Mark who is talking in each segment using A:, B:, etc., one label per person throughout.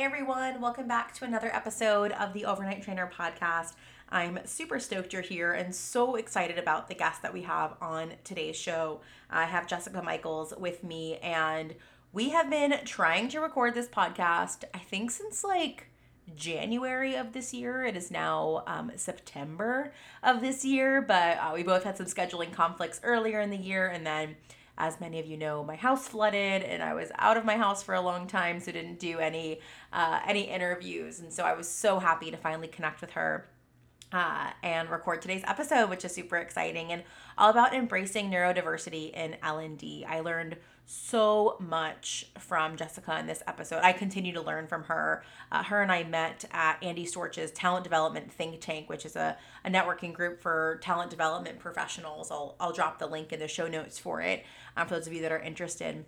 A: Hey everyone, welcome back to another episode of the Overnight Trainer podcast. I'm super stoked you're here and so excited about the guest that we have on today's show. I have Jessica Michaels with me, and we have been trying to record this podcast, I think, since like January of this year. It is now um, September of this year, but uh, we both had some scheduling conflicts earlier in the year, and then as many of you know, my house flooded and I was out of my house for a long time, so didn't do any uh, any interviews. And so I was so happy to finally connect with her uh, and record today's episode, which is super exciting and all about embracing neurodiversity in L&D. I learned so much from Jessica in this episode. I continue to learn from her. Uh, her and I met at Andy Storch's Talent Development Think Tank, which is a, a networking group for talent development professionals. I'll, I'll drop the link in the show notes for it um, for those of you that are interested.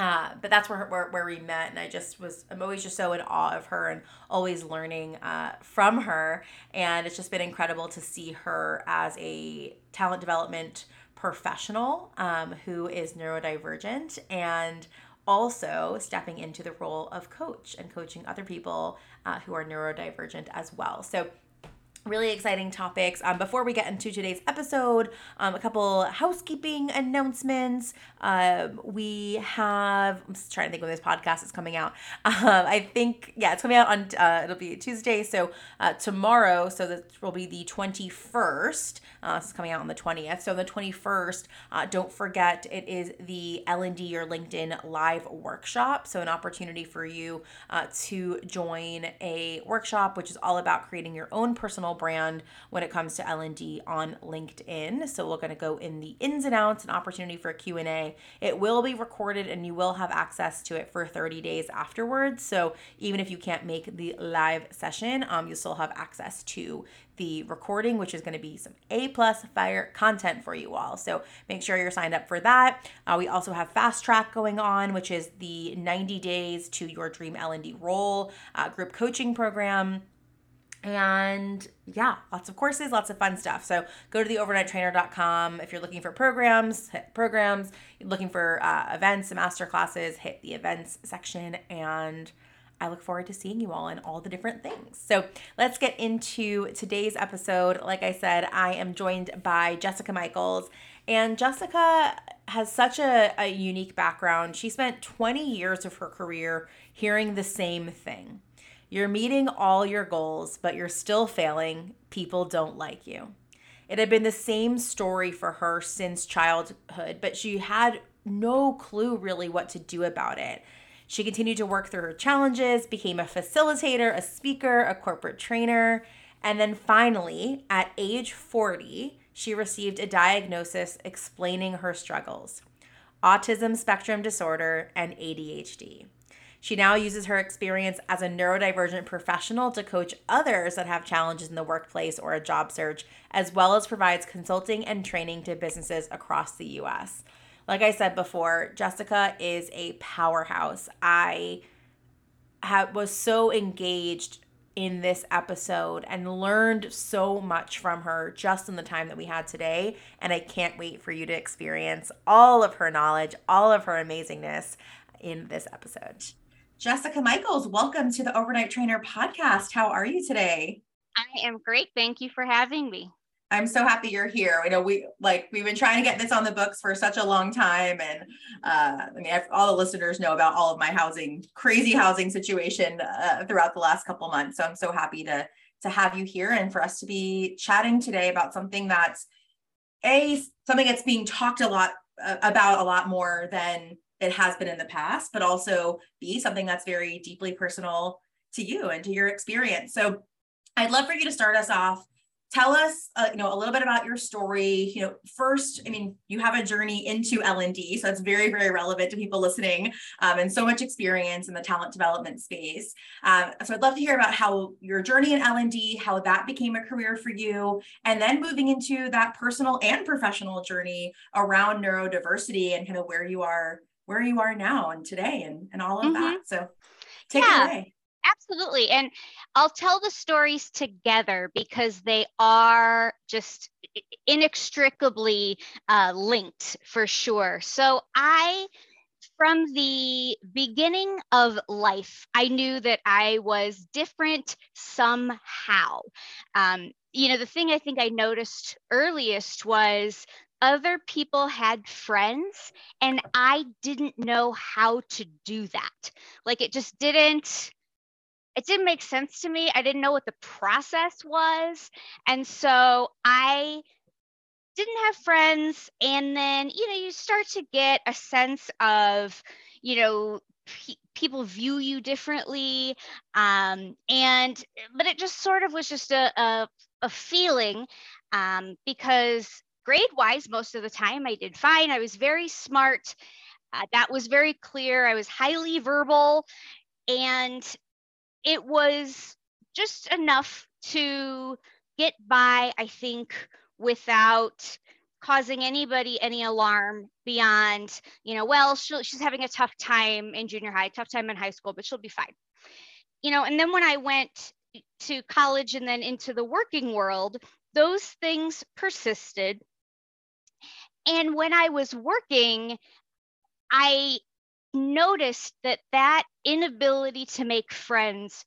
A: Uh, but that's where, where where we met, and I just was I'm always just so in awe of her and always learning uh, from her, and it's just been incredible to see her as a talent development professional um, who is neurodivergent and also stepping into the role of coach and coaching other people uh, who are neurodivergent as well. So really exciting topics. Um, before we get into today's episode, um, a couple housekeeping announcements. Um, we have, I'm just trying to think when this podcast is coming out. Um, I think, yeah, it's coming out on, uh, it'll be Tuesday. So uh, tomorrow, so that will be the 21st. Uh, this is coming out on the 20th. So the 21st, uh, don't forget, it is the L&D or LinkedIn live workshop. So an opportunity for you uh, to join a workshop, which is all about creating your own personal personal brand when it comes to L&D on LinkedIn. So we're going to go in the ins and outs, an opportunity for a Q&A. It will be recorded and you will have access to it for 30 days afterwards. So even if you can't make the live session, um, you still have access to the recording, which is going to be some A plus fire content for you all. So make sure you're signed up for that. Uh, we also have Fast Track going on, which is the 90 days to your dream L&D role uh, group coaching program and yeah, lots of courses, lots of fun stuff. So go to the overnighttrainer.com. If you're looking for programs, hit programs. You're looking for uh, events and master classes, hit the events section. And I look forward to seeing you all in all the different things. So let's get into today's episode. Like I said, I am joined by Jessica Michaels. And Jessica has such a, a unique background. She spent 20 years of her career hearing the same thing you're meeting all your goals, but you're still failing. People don't like you. It had been the same story for her since childhood, but she had no clue really what to do about it. She continued to work through her challenges, became a facilitator, a speaker, a corporate trainer, and then finally, at age 40, she received a diagnosis explaining her struggles autism spectrum disorder and ADHD. She now uses her experience as a neurodivergent professional to coach others that have challenges in the workplace or a job search, as well as provides consulting and training to businesses across the US. Like I said before, Jessica is a powerhouse. I have, was so engaged in this episode and learned so much from her just in the time that we had today. And I can't wait for you to experience all of her knowledge, all of her amazingness in this episode. Jessica Michaels, welcome to the Overnight Trainer podcast. How are you today?
B: I am great. Thank you for having me.
A: I'm so happy you're here. I know we like we've been trying to get this on the books for such a long time, and uh, I mean, all the listeners know about all of my housing, crazy housing situation uh, throughout the last couple months. So I'm so happy to to have you here and for us to be chatting today about something that's a something that's being talked a lot uh, about a lot more than it has been in the past, but also b something that's very deeply personal to you and to your experience. So I'd love for you to start us off. Tell us uh, you know a little bit about your story. You know first i mean you have a journey into l&d so it's very very relevant to people listening um, and so much experience in the talent development space. Um, so i'd love to hear about how your journey in l&d how that became a career for you and then moving into that personal and professional journey around neurodiversity and kind of where you are where you are now and today and, and all of mm-hmm. that so take yeah. it away
B: Absolutely. And I'll tell the stories together because they are just inextricably uh, linked for sure. So I from the beginning of life, I knew that I was different somehow. Um, you know, the thing I think I noticed earliest was other people had friends and I didn't know how to do that. Like it just didn't it didn't make sense to me. I didn't know what the process was. And so I didn't have friends. And then, you know, you start to get a sense of, you know, pe- people view you differently. Um, and, but it just sort of was just a, a, a feeling um, because grade wise, most of the time I did fine. I was very smart. Uh, that was very clear. I was highly verbal. And it was just enough to get by, I think, without causing anybody any alarm beyond, you know, well, she's having a tough time in junior high, tough time in high school, but she'll be fine. You know, and then when I went to college and then into the working world, those things persisted. And when I was working, I noticed that that inability to make friends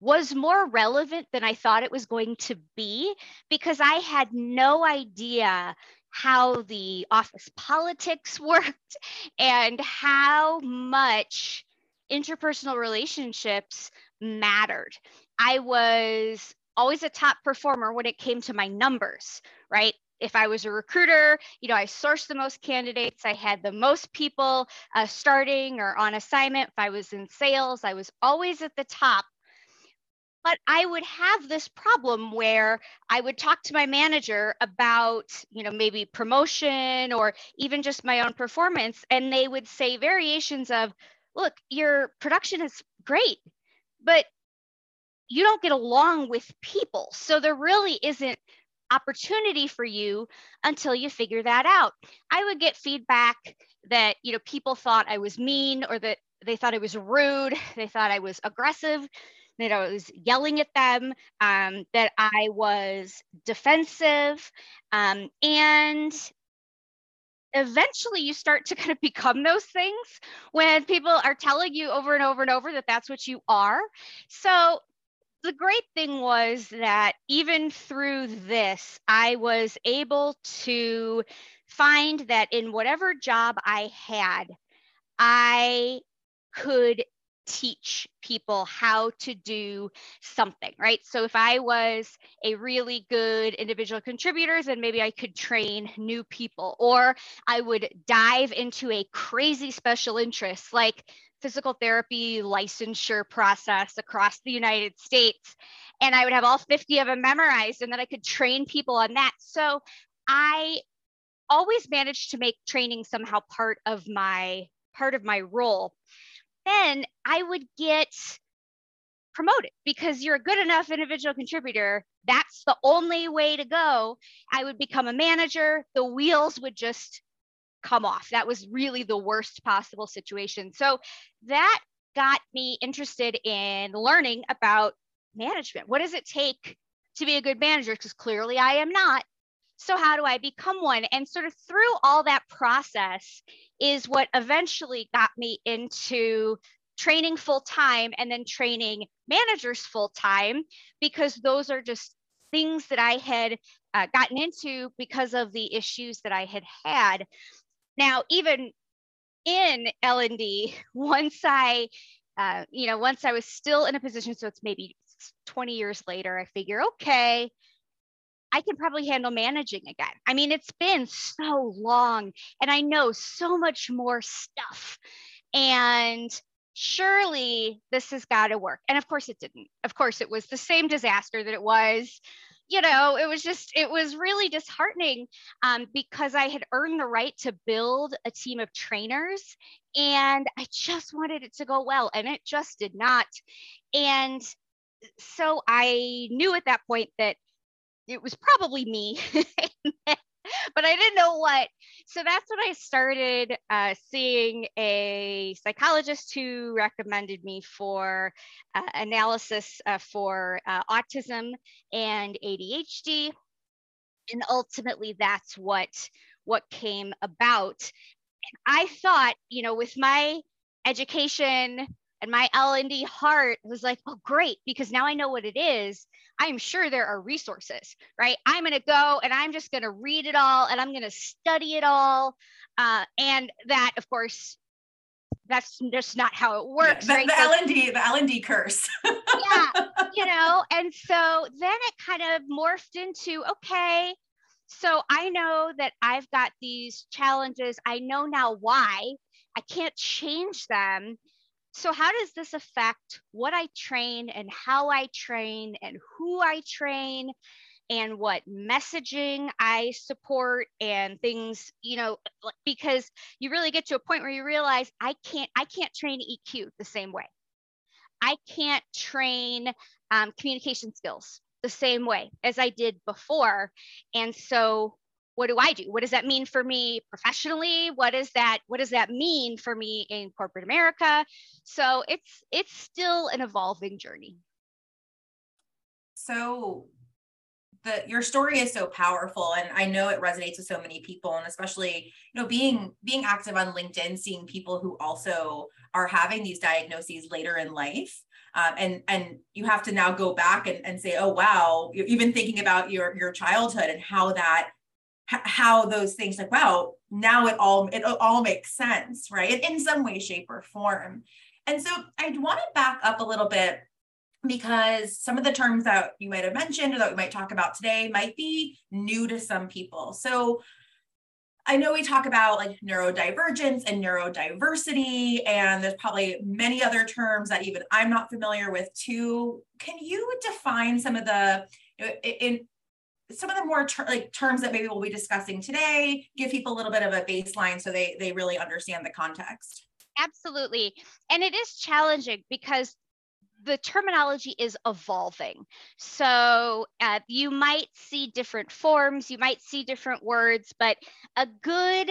B: was more relevant than I thought it was going to be because I had no idea how the office politics worked and how much interpersonal relationships mattered. I was always a top performer when it came to my numbers, right? If I was a recruiter, you know, I sourced the most candidates. I had the most people uh, starting or on assignment. If I was in sales, I was always at the top. But I would have this problem where I would talk to my manager about, you know, maybe promotion or even just my own performance. And they would say variations of, look, your production is great, but you don't get along with people. So there really isn't opportunity for you until you figure that out. I would get feedback that, you know, people thought I was mean or that they thought I was rude, they thought I was aggressive, that I was yelling at them, um, that I was defensive. Um, and eventually you start to kind of become those things when people are telling you over and over and over that that's what you are. So the great thing was that even through this, I was able to find that in whatever job I had, I could teach people how to do something, right? So if I was a really good individual contributor, then maybe I could train new people, or I would dive into a crazy special interest like physical therapy licensure process across the United States. And I would have all 50 of them memorized, and then I could train people on that. So I always managed to make training somehow part of my part of my role. Then I would get promoted because you're a good enough individual contributor. That's the only way to go. I would become a manager. The wheels would just come off. That was really the worst possible situation. So that got me interested in learning about management. What does it take to be a good manager? Because clearly I am not. So, how do I become one? And sort of through all that process is what eventually got me into training full time and then training managers full time, because those are just things that I had uh, gotten into because of the issues that I had had. Now, even in L&D, once I, uh, you know, once I was still in a position, so it's maybe 20 years later, I figure, okay, I can probably handle managing again. I mean, it's been so long and I know so much more stuff. And surely this has got to work. And of course it didn't. Of course, it was the same disaster that it was. You know, it was just, it was really disheartening um, because I had earned the right to build a team of trainers and I just wanted it to go well and it just did not. And so I knew at that point that it was probably me. but I didn't know what. So that's when I started uh, seeing a psychologist who recommended me for uh, analysis uh, for uh, autism and ADHD. And ultimately, that's what what came about. I thought, you know, with my education and my L&D heart was like, oh, great, because now I know what it is. I'm sure there are resources, right? I'm going to go and I'm just going to read it all and I'm going to study it all. Uh, and that, of course, that's just not how it works.
A: Yeah,
B: the, right?
A: the so, L&D, the L&D curse.
B: yeah, you know, and so then it kind of morphed into, okay, so I know that I've got these challenges. I know now why. I can't change them so how does this affect what I train and how I train and who I train and what messaging I support and things, you know, because you really get to a point where you realize I can't I can't train EQ the same way. I can't train um, communication skills the same way as I did before. And so what do I do? What does that mean for me professionally? What does that what does that mean for me in corporate America? So it's it's still an evolving journey.
A: So the your story is so powerful and I know it resonates with so many people and especially you know being being active on LinkedIn seeing people who also are having these diagnoses later in life um, and and you have to now go back and, and say oh wow you're even thinking about your your childhood and how that how those things like wow now it all it all makes sense right? In some way shape or form. And so i want to back up a little bit because some of the terms that you might have mentioned or that we might talk about today might be new to some people. So I know we talk about like neurodivergence and neurodiversity, and there's probably many other terms that even I'm not familiar with too. Can you define some of the in some of the more ter- like terms that maybe we'll be discussing today give people a little bit of a baseline so they they really understand the context.
B: Absolutely. And it is challenging because the terminology is evolving. So uh, you might see different forms you might see different words but a good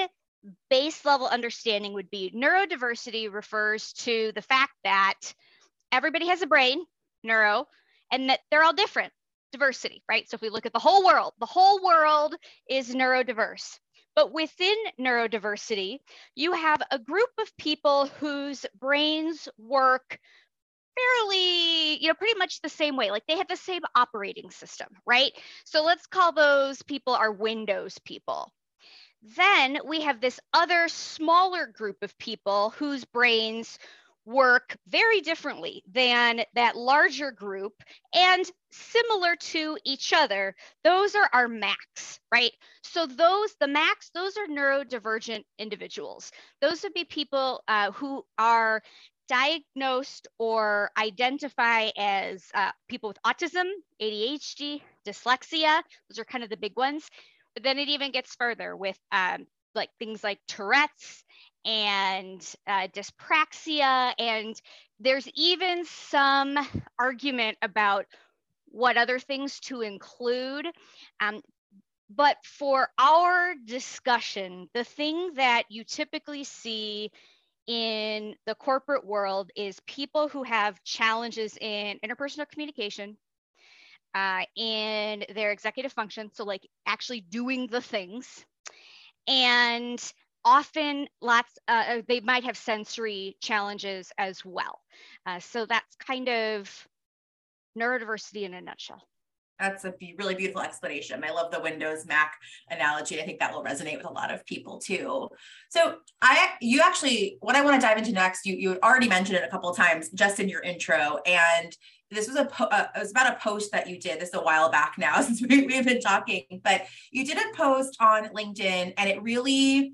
B: base level understanding would be neurodiversity refers to the fact that everybody has a brain neuro and that they're all different diversity, right? So if we look at the whole world, the whole world is neurodiverse. But within neurodiversity, you have a group of people whose brains work fairly, you know, pretty much the same way. Like they have the same operating system, right? So let's call those people our Windows people. Then we have this other smaller group of people whose brains work very differently than that larger group and similar to each other. Those are our Macs, right? So those, the Macs, those are neurodivergent individuals. Those would be people uh, who are diagnosed or identify as uh, people with autism, ADHD, dyslexia. Those are kind of the big ones. But then it even gets further with um, like things like Tourette's and uh, dyspraxia. And there's even some argument about what other things to include. Um, but for our discussion, the thing that you typically see in the corporate world is people who have challenges in interpersonal communication, uh, in their executive function, so like actually doing the things, and often lots uh, uh, they might have sensory challenges as well uh, so that's kind of neurodiversity in a nutshell
A: that's a really beautiful explanation. I love the Windows Mac analogy. I think that will resonate with a lot of people too. So I, you actually, what I want to dive into next, you you already mentioned it a couple times just in your intro, and this was a po- uh, it was about a post that you did this a while back now since we, we've been talking but you did a post on linkedin and it really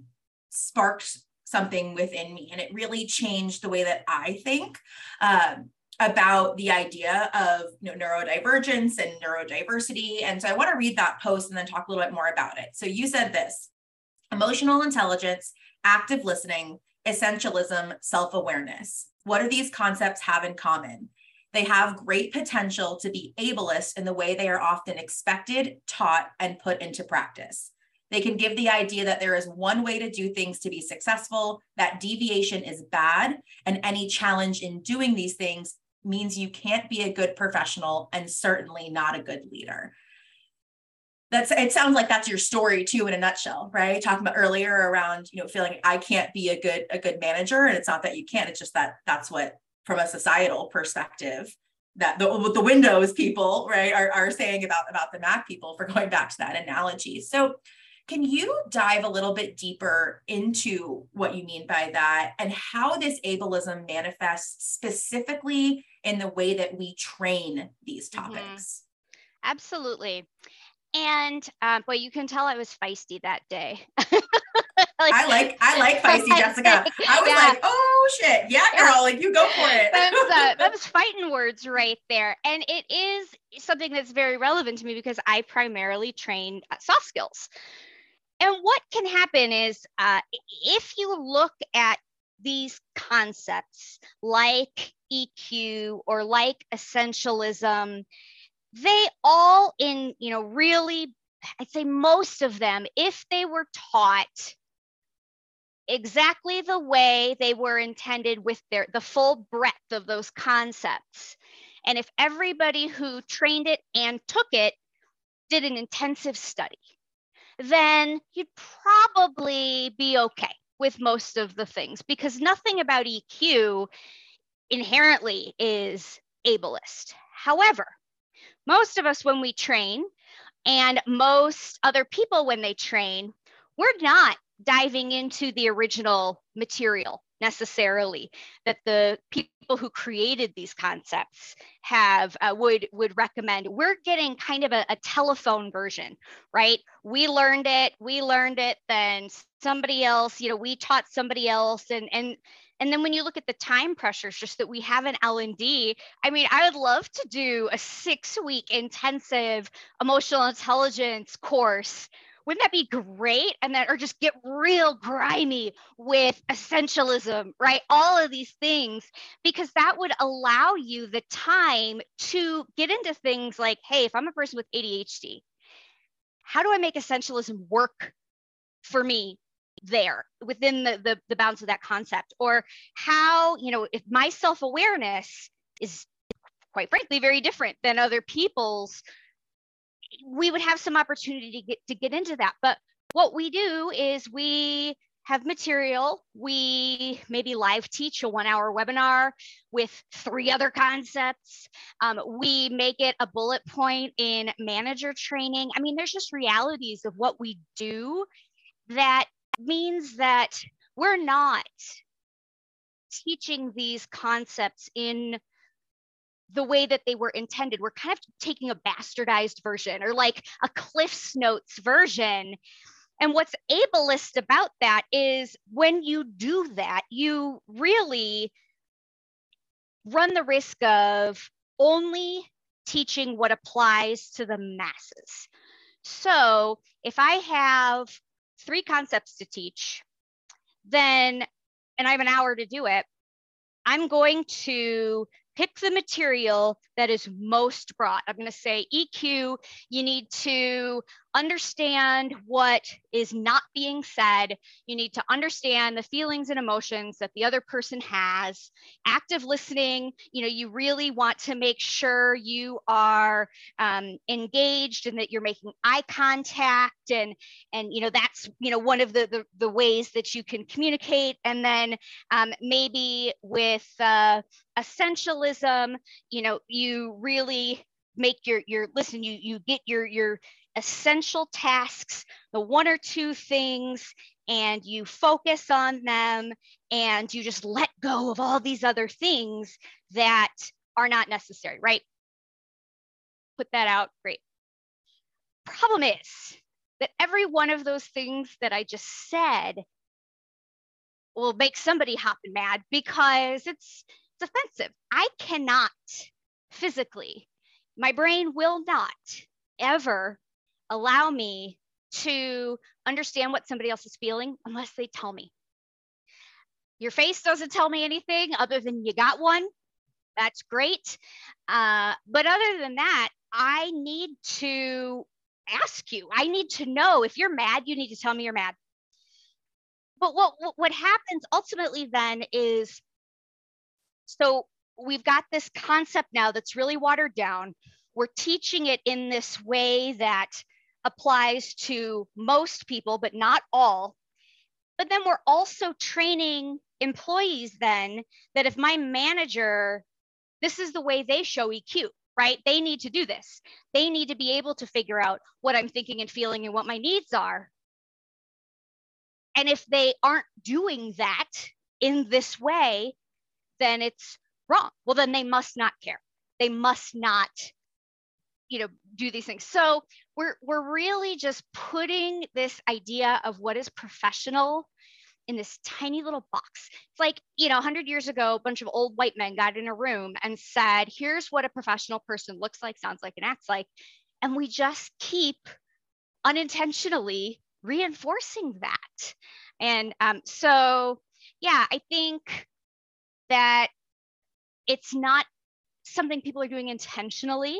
A: sparked something within me and it really changed the way that i think um, about the idea of you know, neurodivergence and neurodiversity. And so i want to read that post and then talk a little bit more about it. So you said this emotional intelligence active listening essentialism self-awareness. What do these concepts have in common? They have great potential to be ableist in the way they are often expected, taught, and put into practice. They can give the idea that there is one way to do things to be successful, that deviation is bad, and any challenge in doing these things means you can't be a good professional and certainly not a good leader. That's it sounds like that's your story too in a nutshell, right? Talking about earlier around, you know, feeling I can't be a good a good manager and it's not that you can't, it's just that that's what from a societal perspective that the, the windows people right are, are saying about about the mac people for going back to that analogy so can you dive a little bit deeper into what you mean by that and how this ableism manifests specifically in the way that we train these mm-hmm. topics
B: mm-hmm. absolutely and um, boy you can tell i was feisty that day
A: like, I like I like feisty Jessica. I was yeah. like, oh shit, yeah, girl, like you go for it.
B: that, was, uh, that was fighting words right there, and it is something that's very relevant to me because I primarily train soft skills. And what can happen is uh, if you look at these concepts like EQ or like essentialism, they all in you know really I'd say most of them, if they were taught exactly the way they were intended with their the full breadth of those concepts, and if everybody who trained it and took it did an intensive study, then you'd probably be okay with most of the things because nothing about EQ inherently is ableist. However, most of us, when we train, and most other people, when they train, we're not diving into the original material necessarily that the people who created these concepts have uh, would would recommend. We're getting kind of a, a, telephone version right? We learned it we learned it then somebody else you know we taught somebody else and and and then when you look at the time pressures, just that we have an L&D, I mean, I would love to do a six week intensive emotional intelligence course wouldn't that be great? And then, or just get real grimy with essentialism, right? All of these things, because that would allow you the time to get into things like, hey, if I'm a person with ADHD, how do I make essentialism work for me there within the, the, the bounds of that concept or how you know if my self-awareness is quite frankly very different than other people's we would have some opportunity to get to get into that but what we do is we have material. We maybe live teach a one hour webinar with three other concepts. Um, we make it a bullet point in manager training. I mean, there's just realities of what we do that means that we're not teaching these concepts in the way that they were intended. We're kind of taking a bastardized version or like a Cliff's Notes version. And what's ableist about that is when you do that, you really run the risk of only teaching what applies to the masses. So if I have three concepts to teach, then, and I have an hour to do it, I'm going to pick the material that is most broad. I'm going to say EQ, you need to understand what is not being said. You need to understand the feelings and emotions that the other person has. Active listening, you know, you really want to make sure you are um, engaged and that you're making eye contact and and you know that's you know one of the the, the ways that you can communicate. And then um, maybe with uh, essentialism, you know, you really make your your listen you you get your your essential tasks, the one or two things, and you focus on them and you just let go of all these other things that are not necessary, right? Put that out, great. Problem is that every one of those things that I just said will make somebody hop and mad because it's it's offensive. I cannot physically, my brain will not ever allow me to understand what somebody else is feeling unless they tell me. Your face doesn't tell me anything other than you got one. That's great. Uh, but other than that, I need to ask you. I need to know if you're mad, you need to tell me you're mad. But what, what happens ultimately then is so we've got this concept now that's really watered down. We're teaching it in this way that applies to most people, but not all. But then we're also training employees then that if my manager, this is the way they show EQ, right? They need to do this. They need to be able to figure out what I'm thinking and feeling and what my needs are. And if they aren't doing that in this way, then it's wrong. Well, then they must not care. They must not, you know, do these things. So we're we're really just putting this idea of what is professional in this tiny little box. It's like, you know, 100 years ago, a bunch of old white men got in a room and said, here's what a professional person looks like, sounds like, and acts like. And we just keep unintentionally reinforcing that. And um, so, yeah, I think that it's not something people are doing intentionally.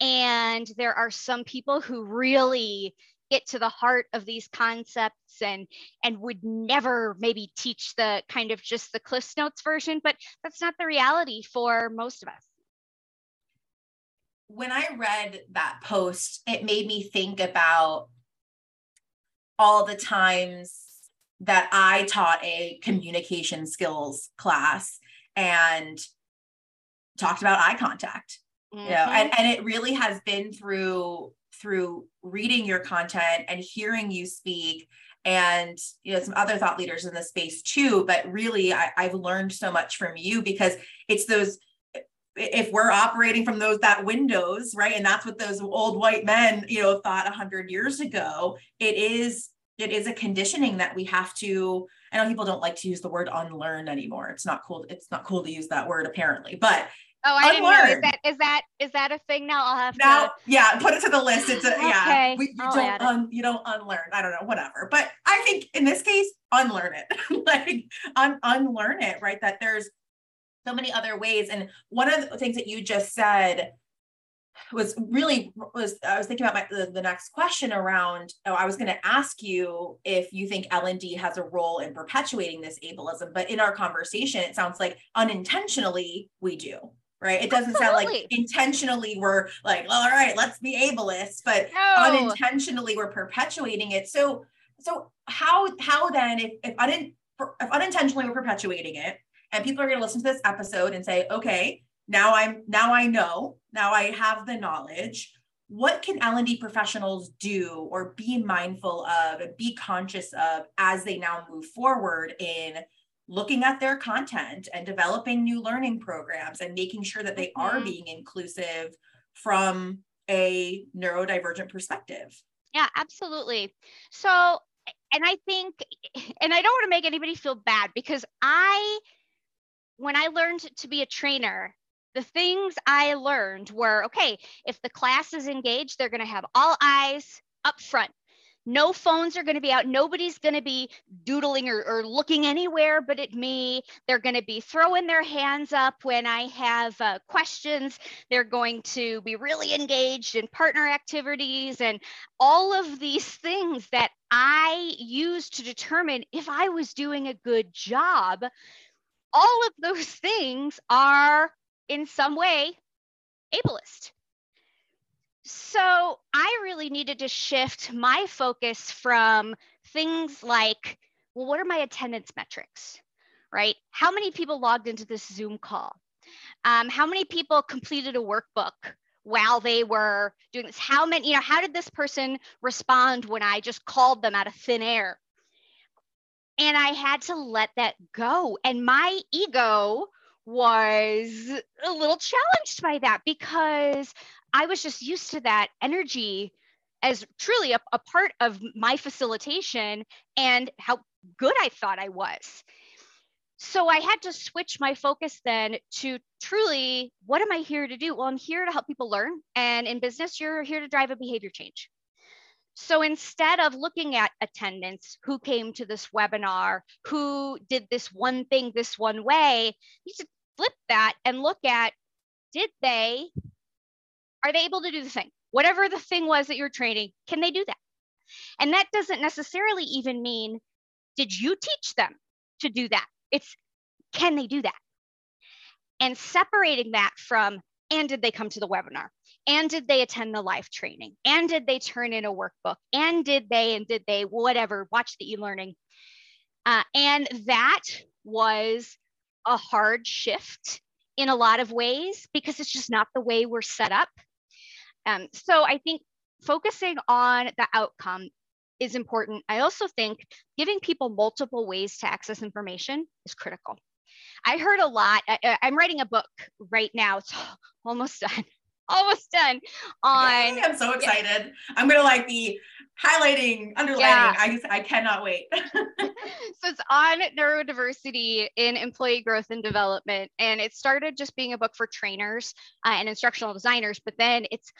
B: And there are some people who really get to the heart of these concepts and and would never maybe teach the kind of just the cliff notes version but that's not the reality for most of us.
A: When i read that post it made me think about all the times that i taught a communication skills class and talked about eye contact mm-hmm. you know and, and it really has been through through reading your content and hearing you speak and you know some other thought leaders in the space too but really I, i've learned so much from you because it's those if we're operating from those that windows right and that's what those old white men you know thought 100 years ago it is it is a conditioning that we have to i know people don't like to use the word unlearn anymore it's not cool it's not cool to use that word apparently but
B: Oh, I didn't know. Is that is that is that a thing now? I'll have
A: now, to. Yeah, put it to the list. It's a okay. yeah. We, you don't un, you don't unlearn. I don't know, whatever. But I think in this case, unlearn it. like un, unlearn it. Right. That there's so many other ways. And one of the things that you just said was really was I was thinking about my the, the next question around oh I was going to ask you if you think L&D has a role in perpetuating this ableism but in our conversation it sounds like unintentionally we do right? It doesn't Absolutely. sound like intentionally we're like, all right, let's be ableist, but no. unintentionally we're perpetuating it. So, so how how then if if, un, if unintentionally we're perpetuating it, and people are going to listen to this episode and say, okay, now I'm now I know, now I have the knowledge. What can L&D professionals do or be mindful of and be conscious of as they now move forward in looking at their content and developing new learning programs and making sure that they mm-hmm. are being inclusive from a neurodivergent perspective.
B: Yeah, absolutely. So, and I think, and I don't want to make anybody feel bad because I, when I learned to be a trainer, the things I learned were okay, if the class is engaged, they're going to have all eyes up front. No phones are going to be out. Nobody's going to be doodling or, or, looking anywhere but at me. They're going to be throwing their hands up when I have uh, questions. They're going to be really engaged in partner activities and all of these things that I use to determine if I was doing a good job. All of those things are in some way ableist. So I really needed to shift my focus from things like, well, what are my attendance metrics, right? How many people logged into this Zoom call? Um, how many people completed a workbook while they were doing this? How many, you know, how did this person respond when I just called them out of thin air? And I had to let that go. And my ego was a little challenged by that because I was just used to that energy as truly a, a part of my facilitation and how good I thought I was. So I had to switch my focus then to truly what am I here to do? Well, I'm here to help people learn. And in business, you're here to drive a behavior change. So instead of looking at attendance, who came to this webinar, who did this one thing this one way, you should flip that and look at did they, are they able to do the thing? Whatever the thing was that you're training, can they do that? And that doesn't necessarily even mean, did you teach them to do that? It's, can they do that? And separating that from, and did they come to the webinar? and did they attend the live training and did they turn in a workbook and did they and did they whatever watch the e-learning uh, and that was a hard shift in a lot of ways because it's just not the way we're set up um, so i think focusing on the outcome is important i also think giving people multiple ways to access information is critical I heard a lot. I, am writing a book right now. It's almost done almost done on
A: i'm so excited yeah. i'm gonna like be highlighting underlining yeah. I, I cannot wait
B: so it's on neurodiversity in employee growth and development and it started just being a book for trainers uh, and instructional designers but then it's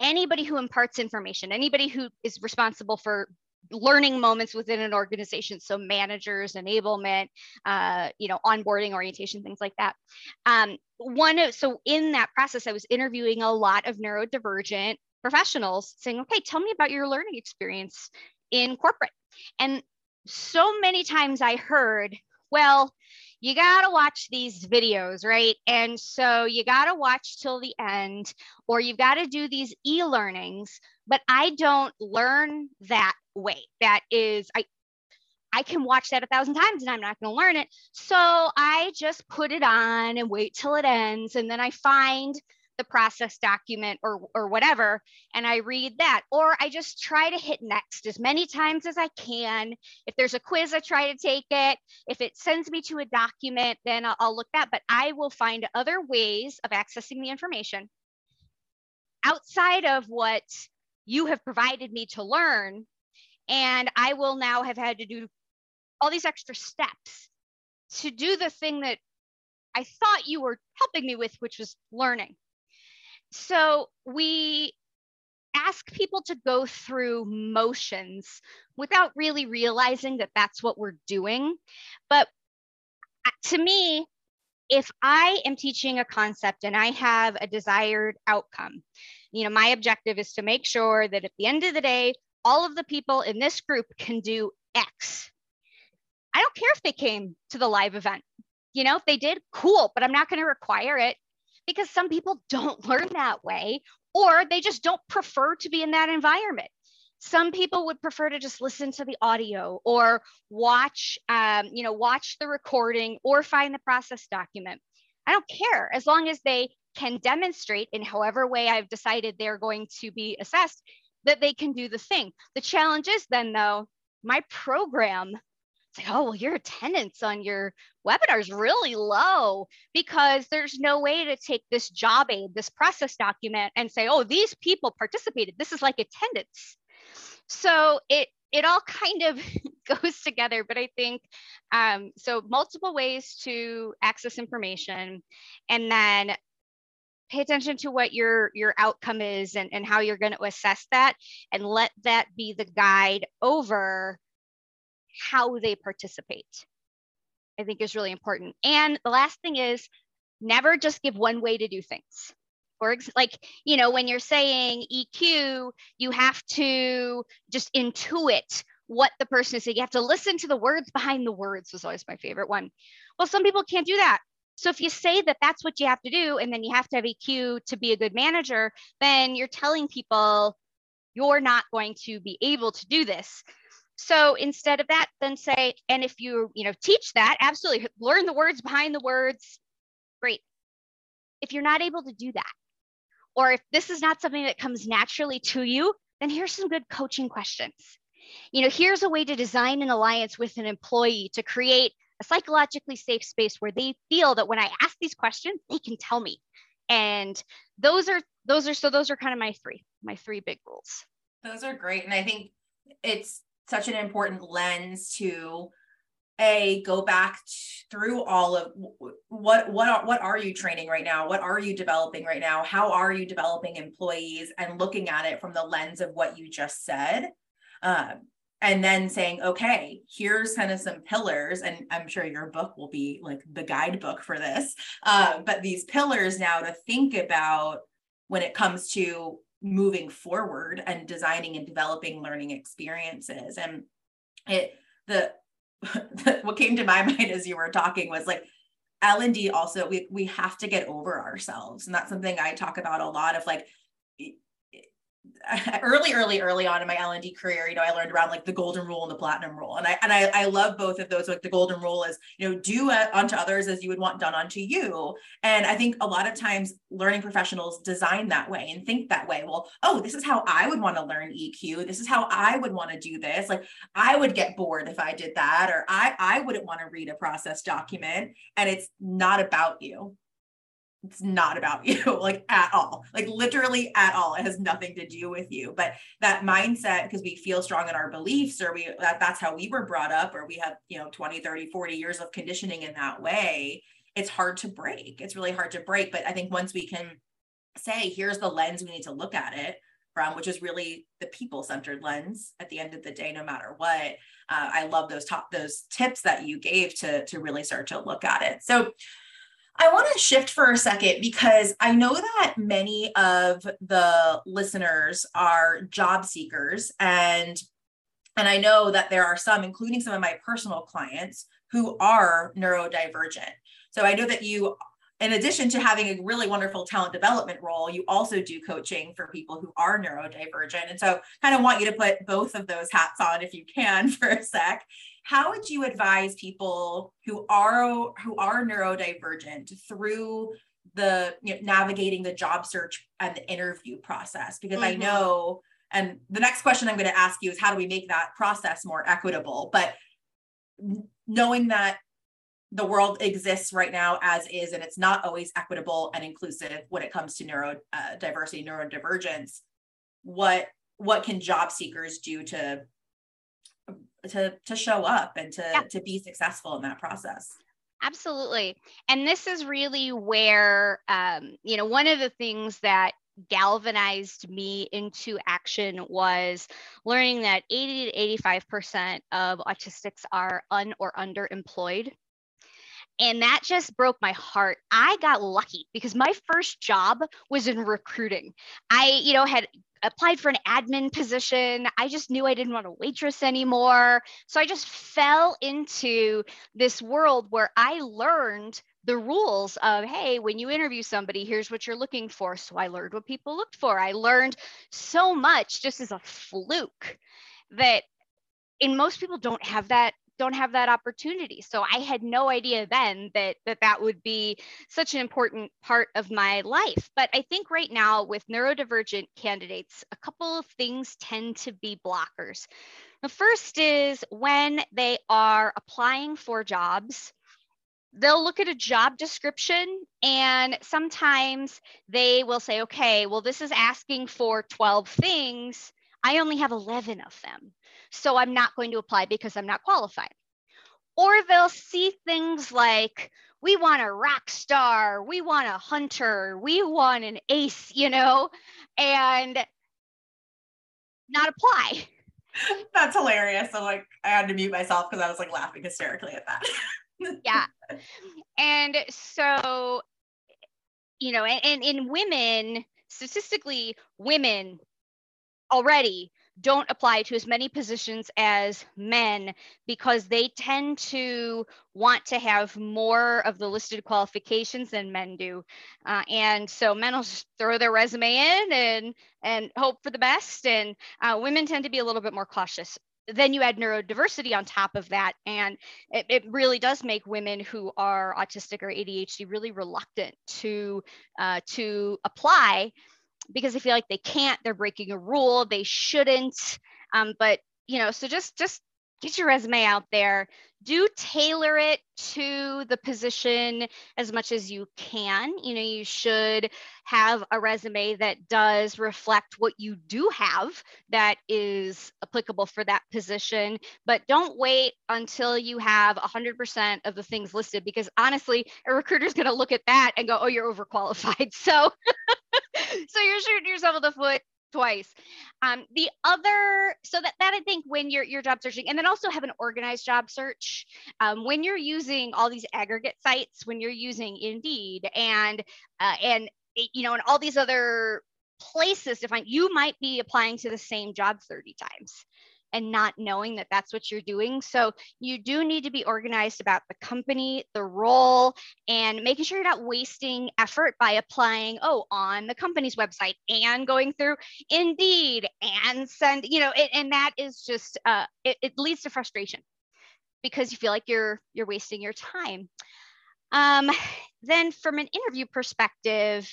B: anybody who imparts information anybody who is responsible for learning moments within an organization so managers enablement uh, you know onboarding orientation things like that um, one so in that process i was interviewing a lot of neurodivergent professionals saying okay tell me about your learning experience in corporate and so many times i heard well you got to watch these videos, right? And so you got to watch till the end, or you've got to do these e learnings. But I don't learn that way. That is, I, I can watch that a thousand times and I'm not going to learn it. So I just put it on and wait till it ends. And then I find the process document or, or whatever, and I read that. Or I just try to hit next as many times as I can. If there's a quiz, I try to take it. If it sends me to a document, then I'll, I'll look that. But I will find other ways of accessing the information outside of what you have provided me to learn. And I will now have had to do all these extra steps to do the thing that I thought you were helping me with, which was learning. So we ask people to go through motions without really realizing that that's what we're doing. But to me, if I am teaching a concept and I have a desired outcome, you know, my objective is to make sure that at the end of the day, all of the people in this group can do X. I don't care if they came to the live event. You know, if they did, cool, but I'm not going to require it because some people don't learn that way or they just don't prefer to be in that environment some people would prefer to just listen to the audio or watch um, you know watch the recording or find the process document i don't care as long as they can demonstrate in however way i've decided they're going to be assessed that they can do the thing the challenge is then though my program it's like, oh, well, your attendance on your webinar is really low because there's no way to take this job aid, this process document, and say, oh, these people participated. This is like attendance. So it it all kind of goes together, but I think um, so. Multiple ways to access information, and then pay attention to what your your outcome is and, and how you're going to assess that and let that be the guide over how they participate, I think is really important. And the last thing is never just give one way to do things. Or like, you know, when you're saying EQ, you have to just intuit what the person is saying. You have to listen to the words behind the words was always my favorite one. Well, some people can't do that. So if you say that that's what you have to do, and then you have to have EQ to be a good manager, then you're telling people you're not going to be able to do this. So instead of that, then say, and if you, you know, teach that, absolutely learn the words behind the words. Great. If you're not able to do that, or if this is not something that comes naturally to you, then here's some good coaching questions. You know, here's a way to design an alliance with an employee to create a psychologically safe space where they feel that when I ask these questions, they can tell me. And those are those are so those are kind of my three, my three big rules.
A: Those are great. And I think it's such an important lens to a go back through all of what what are, what are you training right now what are you developing right now how are you developing employees and looking at it from the lens of what you just said um, and then saying okay here's kind of some pillars and i'm sure your book will be like the guidebook for this uh, but these pillars now to think about when it comes to moving forward and designing and developing learning experiences. And it the what came to my mind as you were talking was like l&d also we, we have to get over ourselves. And that's something i talk about a lot of like early, early, early on in my L and D career, you know, I learned around like the golden rule and the platinum rule, and I and I, I love both of those. Like the golden rule is, you know, do uh, unto others as you would want done unto you. And I think a lot of times learning professionals design that way and think that way. Well, oh, this is how I would want to learn EQ. This is how I would want to do this. Like I would get bored if I did that, or I I wouldn't want to read a process document. And it's not about you it's not about you like at all like literally at all. It has nothing to do with you. But that mindset because we feel strong in our beliefs or we that, that's how we were brought up or we have you know 20 30 40 years of conditioning in that way it's hard to break. It's really hard to break. But i think once we can say here's the lens we need to look at it from which is really the people centered lens at the end of the day no matter what uh, i love those top those tips that you gave to to really start to look at it. So I want to shift for a second because I know that many of the listeners are job seekers and and I know that there are some including some of my personal clients who are neurodivergent. So I know that you in addition to having a really wonderful talent development role, you also do coaching for people who are neurodivergent. And so kind of want you to put both of those hats on if you can for a sec how would you advise people who are who are neurodivergent through the you know, navigating the job search and the interview process because mm-hmm. i know and the next question i'm going to ask you is how do we make that process more equitable but knowing that the world exists right now as is and it's not always equitable and inclusive when it comes to neurodiversity uh, neurodivergence what what can job seekers do to to to show up and to yeah. to be successful in that process.
B: Absolutely. And this is really where um, you know one of the things that galvanized me into action was learning that 80 to 85% of autistics are un or underemployed and that just broke my heart. I got lucky because my first job was in recruiting. I, you know, had applied for an admin position. I just knew I didn't want to waitress anymore. So I just fell into this world where I learned the rules of hey when you interview somebody here's what you're looking for so i learned what people looked for i learned so much just as a fluke that and most people don't have that don't have that opportunity. So i had no idea then that that that would be such an important part of my life. But i think right now with neurodivergent candidates a couple of things tend to be blockers. The first is when they are applying for jobs they'll look at a job description and sometimes they will say okay well this is asking for 12 things. I only have 11 of them. So I'm not going to apply because I'm not qualified. Or they'll see things like, we want a rock star, we want a hunter, we want an ace, you know, and not apply.
A: That's hilarious. So like I had to mute myself because I was like laughing hysterically at that.
B: yeah. And so, you know, and, and in women, statistically, women already don't apply to as many positions as men because they tend to want to have more of the listed qualifications than men do. Uh, and so men will just throw their resume in and and hope for the best. And uh, women tend to be a little bit more cautious. Then you add neurodiversity on top of that and it, it, really does make women who are autistic or adhd really reluctant to uh, to apply because they feel like they can't they're breaking a rule they shouldn't um, but you know so just just get your resume out there do tailor it to the position as much as you can. You know, you should have a resume that does reflect what you do have that is applicable for that position, but don't wait until you have 100% of the things listed because honestly, a recruiter is going to look at that and go, "Oh, you're overqualified." So so you're shooting yourself in the foot twice. Um, the other, so that, that I think when you're, you're job searching, and then also have an organized job search. Um, when you're using all these aggregate sites, when you're using Indeed and, uh, and, you know, and all these other places to find, you might be applying to the same job 30 times and not knowing that that's what you're doing. So you do need to be organized about the company, the role, and making sure you're not wasting effort by applying, oh, on the company's website and going through Indeed and send, you know, it, and that is just, uh, it, it leads to frustration because you feel like you're you're wasting your time. Um, then from an interview perspective,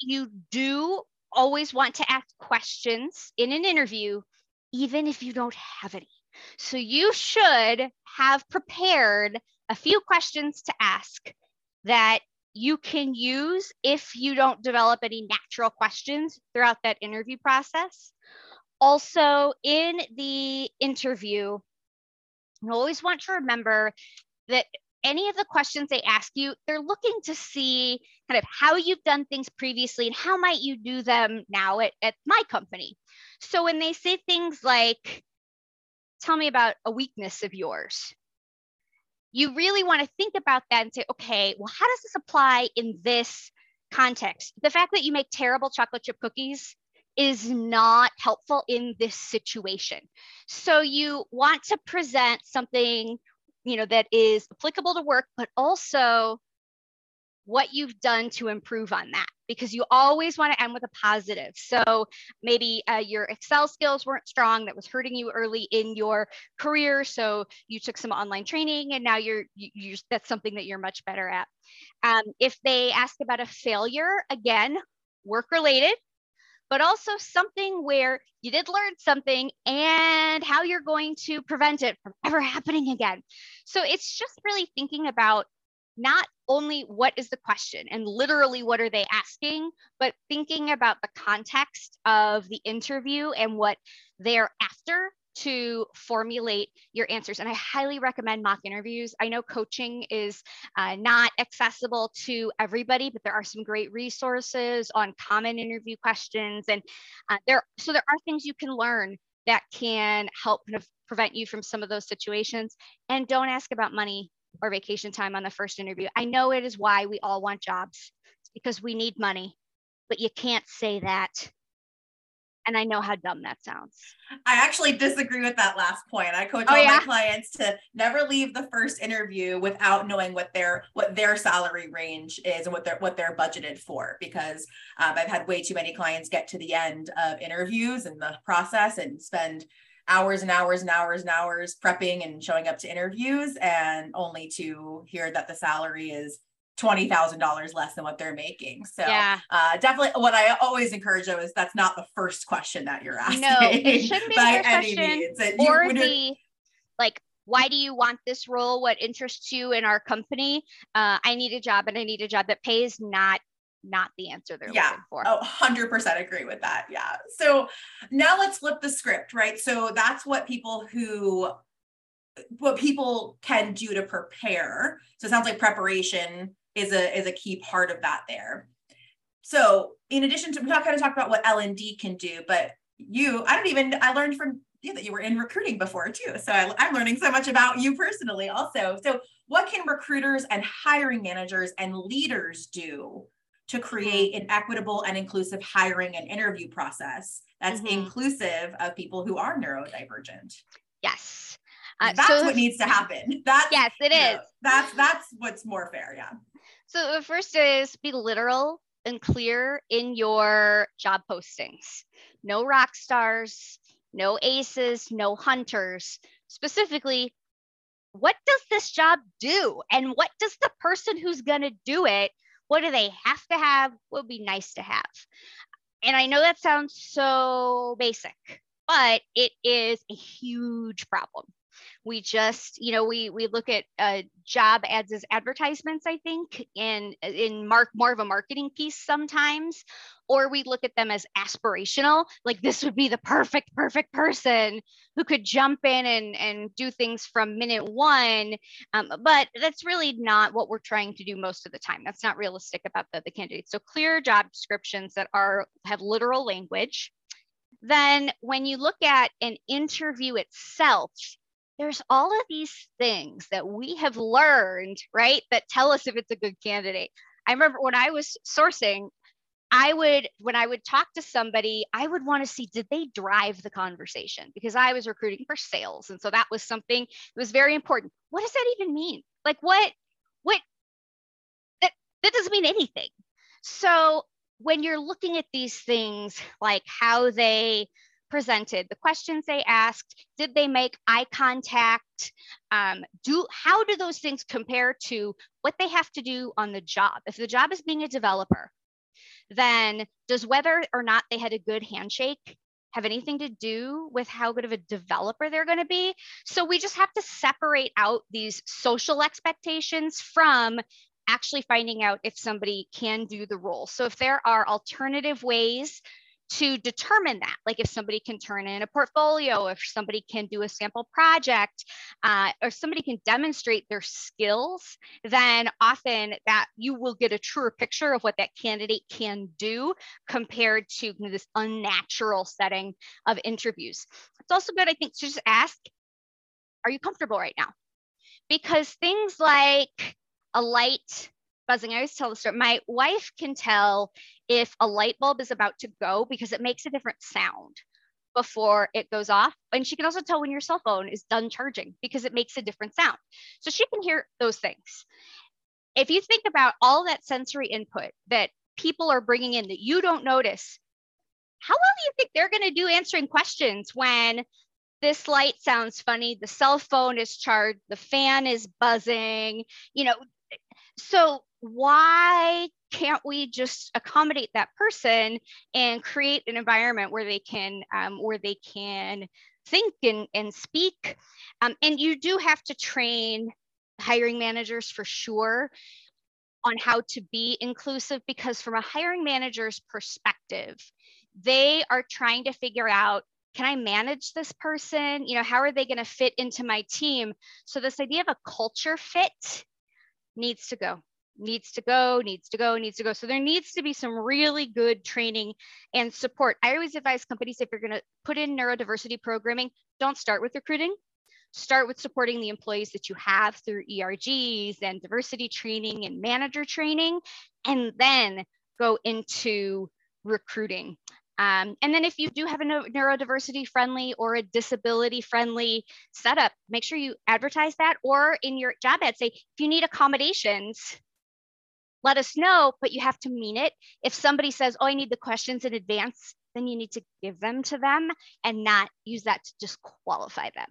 B: you do always want to ask questions in an interview even if you don't have any. So you should have prepared a few questions to ask that you can use if you don't develop any natural questions throughout that interview process. Also, in the interview, you always want to remember that any of the questions they ask you, they're looking to see kind of how you've done things previously and how might you do them now at, at my company. So when they say things like, tell me about a weakness of yours, you really want to think about that and say, okay, well, how does this apply in this context? The fact that you make terrible chocolate chip cookies is not helpful in this situation. So you want to present something you know that is applicable to work but also what you've done to improve on that because you always want to end with a positive. So maybe uh, your excel skills weren't strong that was hurting you early in your career so you took some online training and now you're you, you that's something that you're much better at. Um, if they ask about a failure again work related but also something where you did learn something and how you're going to prevent it from ever happening again. So it's just really thinking about not only what is the question and literally what are they asking, but thinking about the context of the interview and what they're after to formulate your answers. And I highly recommend mock interviews. I know coaching is uh, not accessible to everybody, but there are some great resources on common interview questions. And uh, there, so there are things you can learn that can help kind of prevent you from some of those situations. And don't ask about money or vacation time on the first interview. I know it is why we all want jobs because we need money, but you can't say that and I know how dumb that sounds.
A: I actually disagree with that last point. I coach oh, all yeah? my clients to never leave the first interview without knowing what their what their salary range is and what they're what they're budgeted for. Because um, I've had way too many clients get to the end of interviews and the process and spend hours and hours and hours and hours prepping and showing up to interviews and only to hear that the salary is twenty thousand dollars less than what they're making. So yeah. uh, definitely what I always encourage though is that's not the first question that you're asking.
B: No, it shouldn't be by any means. It, or you, the like why do you want this role? What interests you in our company? Uh, I need a job and I need a job that pays, not not the answer they're yeah. looking for.
A: Oh, 100% agree with that. Yeah. So now let's flip the script, right? So that's what people who what people can do to prepare. So it sounds like preparation is a is a key part of that there. So in addition to we kind of talked about what L and D can do, but you, I don't even I learned from you that you were in recruiting before too. So I, I'm learning so much about you personally also. So what can recruiters and hiring managers and leaders do to create an equitable and inclusive hiring and interview process that's mm-hmm. inclusive of people who are neurodivergent?
B: Yes.
A: Uh, that's so, what needs to happen. That's
B: yes, it is.
A: Know, that's that's what's more fair. Yeah.
B: So the first is be literal and clear in your job postings. No rock stars, no aces, no hunters. Specifically, what does this job do? And what does the person who's going to do it, what do they have to have? What would be nice to have? And I know that sounds so basic, but it is a huge problem we just you know we we look at uh, job ads as advertisements i think and in mark more of a marketing piece sometimes or we look at them as aspirational like this would be the perfect perfect person who could jump in and and do things from minute one um, but that's really not what we're trying to do most of the time. That's not realistic about the, the candidates. So clear job descriptions that are have literal language. Then when you look at an interview itself there's all of these things that we have learned, right, that tell us if it's a good candidate. I remember when I was sourcing, I would, when I would talk to somebody, I would want to see did they drive the conversation because I was recruiting for sales. And so that was something that was very important. What does that even mean? Like, what, what, that, that doesn't mean anything. So when you're looking at these things, like how they, presented, the questions they asked, did they make eye contact? Um, do how do those things compare to what they have to do on the job? If the job is being a developer, then does whether or not they had a good handshake have anything to do with how good of a developer they're going to be? So we just have to separate out these social expectations from actually finding out if somebody can do the role. So if there are alternative ways to determine that. Like if somebody can turn in a portfolio if somebody can do a sample project uh, or somebody can demonstrate their skills then often that you will get a truer picture of what that candidate can do compared to this unnatural setting of interviews. It's also good i think to just ask are you comfortable right now? Because things like a light buzzing. I always tell the story. My wife can tell if a light bulb is about to go because it makes a different sound before it goes off. And she can also tell when your cell phone is done charging because it makes a different sound. So she can hear those things. If you think about all that sensory input that people are bringing in that you don't notice, how well do you think they're going to do answering questions when this light sounds funny, the cell phone is charged, the fan is buzzing, you know? So why can't we just accommodate that person and create an environment where they can um, where they can think and, and speak? Um, and you do have to train hiring managers for sure on how to be inclusive because from a hiring manager's perspective they are trying to figure out can i manage this person? You know how are they going to fit into my team? So this idea of a culture fit needs to go needs to go, needs to go, needs to go. So there needs to be some really good training and support. I always advise companies if you're going to put in neurodiversity programming, don't start with recruiting. Start with supporting the employees that you have through ERGs and diversity training and manager training, and then go into recruiting. Um, and then if you do have a neurodiversity friendly or a disability friendly setup, make sure you advertise that or in your job ad say, if you need accommodations, let us know, but you have to mean it. If somebody says, oh, I need the questions in advance, then you need to give them to them and not use that to disqualify them.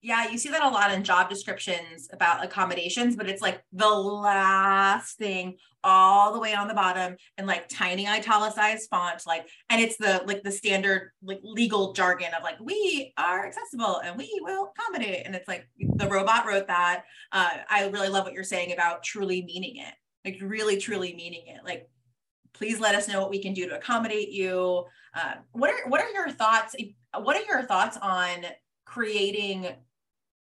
A: Yeah, you see that a lot in job descriptions about accommodations, but it's like the last thing all the way on the bottom and like tiny italicized font, like, and it's the like the standard like legal jargon of like, we are accessible and we will accommodate. And it's like the robot wrote that. Uh, I really love what you're saying about truly meaning it, like really, truly meaning it. Like, please let us know what we can do to accommodate you. Uh, what are what are your thoughts? What are your thoughts on creating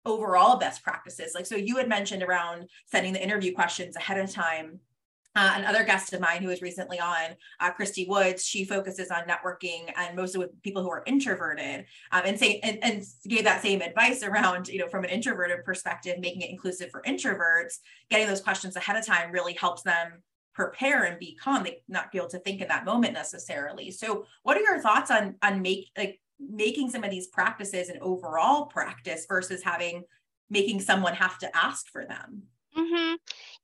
A: overall best practices like so you had mentioned around sending the interview questions ahead of time uh, another guest of mine who was recently on, uh, Christy Woods, she focuses on networking and mostly with people who are introverted, um, and say and, and, gave that same advice around, you know, from an introverted perspective, making it inclusive for introverts. Getting those questions ahead of time really helps them prepare and be calm. They not be able to think in that moment necessarily. So, what are your thoughts on on make like making some of these practices an overall practice versus having making someone have to ask for them
B: mm-hmm.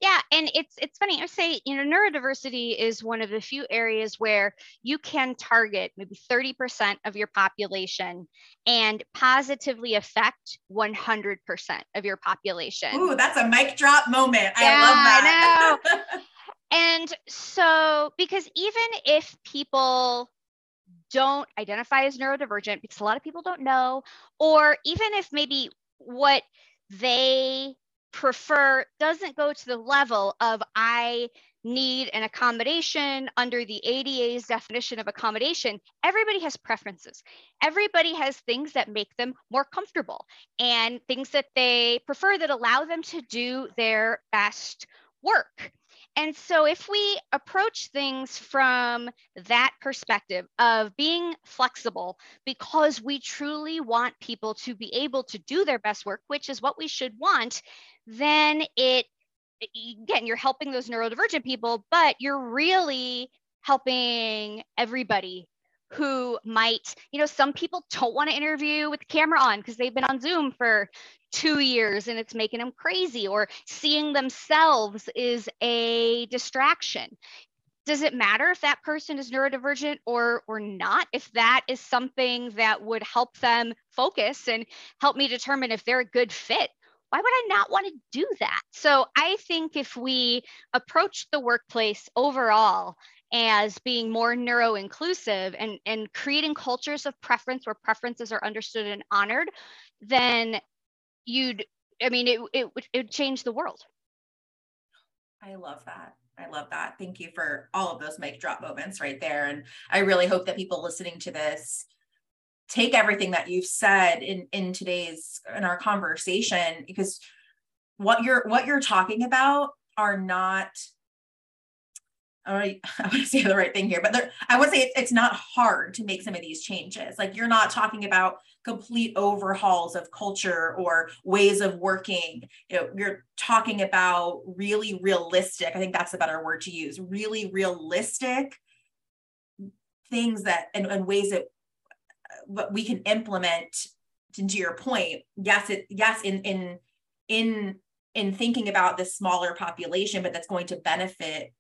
B: yeah and it's it's funny i say you know neurodiversity is one of the few areas where you can target maybe 30% of your population and positively affect 100% of your population
A: Ooh, that's a mic drop moment i yeah, love that
B: I know. and so because even if people don't identify as neurodivergent because a lot of people don't know, or even if maybe what they prefer doesn't go to the level of I need an accommodation under the ADA's definition of accommodation, everybody has preferences. Everybody has things that make them more comfortable and things that they prefer that allow them to do their best work. And so, if we approach things from that perspective of being flexible because we truly want people to be able to do their best work, which is what we should want, then it, again, you're helping those neurodivergent people, but you're really helping everybody who might, you know, some people don't want to interview with the camera on because they've been on Zoom for two years and it's making them crazy, or seeing themselves is a distraction. Does it matter if that person is neurodivergent or or not? If that is something that would help them focus and help me determine if they're a good fit, why would I not want to do that? So I think if we approach the workplace overall as being more neuro inclusive and, and creating cultures of preference where preferences are understood and honored, then you'd, I mean, it, it, it would change the world.
A: I love that. I love that. Thank you for all of those mic drop moments right there. And I really hope that people listening to this take everything that you've said in in today's in our conversation because what you're what you're talking about are not I want to, I want to say the right thing here, but I would say it's, it's not hard to make some of these changes. Like you're not talking about complete overhauls of culture or ways of working. You know, you're talking about really realistic. I think that's a better word to use. Really realistic things that and, and ways that uh, what we can implement. To your point, yes, it yes in in in in thinking about this smaller population, but that's going to benefit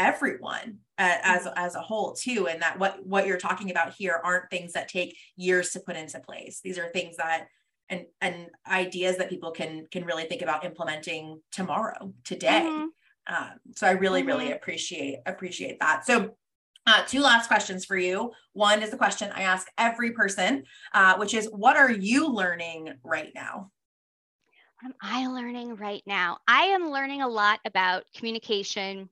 A: everyone uh, as mm-hmm. as a whole too and that what what you're talking about here aren't things that take years to put into place these are things that and and ideas that people can can really think about implementing tomorrow today mm-hmm. um, so i really mm-hmm. really appreciate appreciate that so uh, two last questions for you. One is the question I ask every person, uh, which is, what are you learning right now?
B: What am I learning right now? I am learning a lot about communication,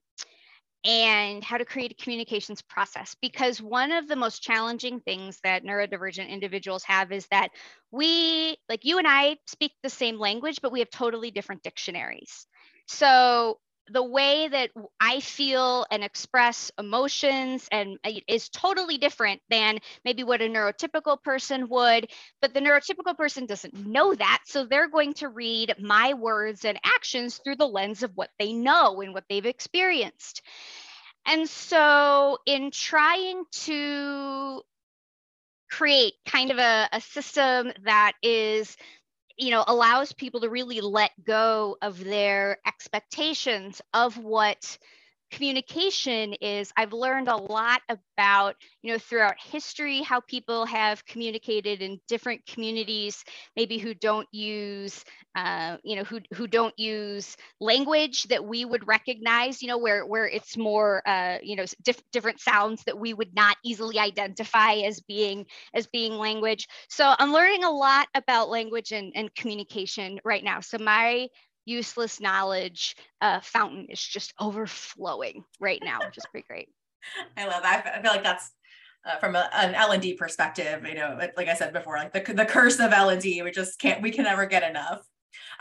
B: and how to create a communications process because one of the most challenging things that neurodivergent individuals have is that we like you and I speak the same language but we have totally different dictionaries. So the way that I feel and express emotions and uh, is totally different than maybe what a neurotypical person would. But the neurotypical person doesn't know that. So they're going to read my words and actions through the lens of what they know and what they've experienced. And so, in trying to create kind of a, a system that is you know allows people to really let go of their expectations of what communication is i've learned a lot about you know throughout history how people have communicated in different communities maybe who don't use uh, you know who, who don't use language that we would recognize you know where where it's more uh, you know diff- different sounds that we would not easily identify as being as being language. So i'm learning a lot about language and, and communication right now. So my useless knowledge uh, fountain is just overflowing right now, which is pretty great.
A: I love that. I feel like that's uh, from a, an L&D perspective, you know, like I said before, like the, the curse of L&D, we just can't, we can never get enough.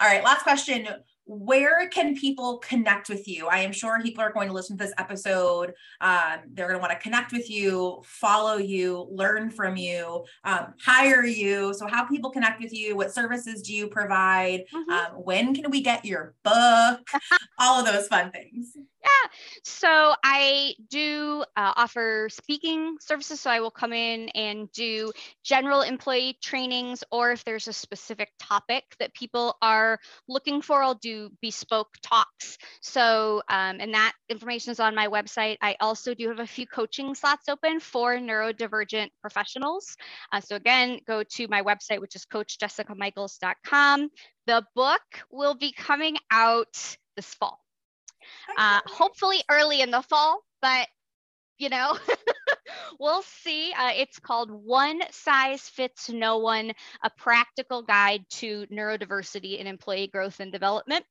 A: All right, last question where can people connect with you? I am sure people are going to listen to this episode. Um, they're going to want to connect with you, follow you, learn from you, um, hire you. So, how people connect with you? What services do you provide? Mm-hmm. Um, when can we get your book? All of those fun things.
B: Yeah. So I do uh, offer speaking services. So I will come in and do general employee trainings, or if there's a specific topic that people are looking for, I'll do bespoke talks. So, um, and that information is on my website. I also do have a few coaching slots open for neurodivergent professionals. Uh, so again, go to my website, which is coachjessicamichaels.com. The book will be coming out this fall uh, hopefully early in the fall, but you know, we'll see. Uh, it's called One Size Fits No One A Practical Guide to Neurodiversity in Employee Growth and Development.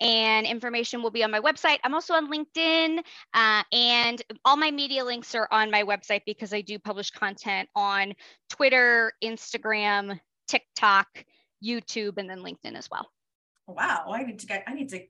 B: And information will be on my website. I'm also on LinkedIn, uh, and all my media links are on my website because I do publish content on Twitter, Instagram, TikTok, YouTube, and then LinkedIn as well.
A: Wow, I need to get, I need to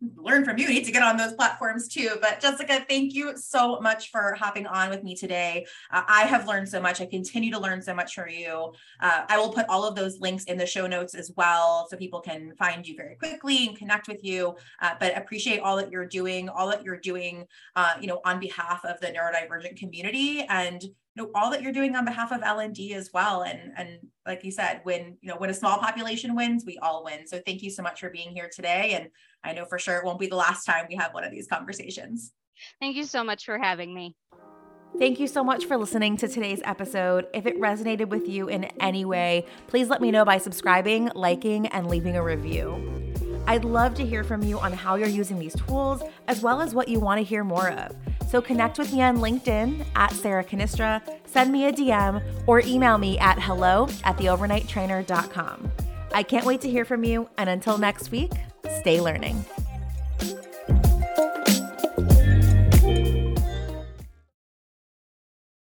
A: learn from you. you need to get on those platforms too. But Jessica, thank you so much for hopping on with me today. Uh, I have learned so much. I continue to learn so much from you. Uh, I will put all of those links in the show notes as well so people can find you very quickly and connect with you. Uh, but appreciate all that you're doing, all that you're doing, uh, you know, on behalf of the neurodivergent community and know all that you're doing on behalf of L&D as well. And and like you said, when you know when a small population wins, we all win. So thank you so much for being here today. And I know for sure it won't be the last time we have one of these conversations.
B: Thank you so much for having me.
A: Thank you so much for listening to today's episode. If it resonated with you in any way, please let me know by subscribing, liking, and leaving a review. I'd love to hear from you on how you're using these tools, as well as what you want to hear more of. So connect with me on LinkedIn at Sarah Cannistra, send me a DM, or email me at hello at theovernighttrainer.com. I can't wait to hear from you, and until next week, stay learning.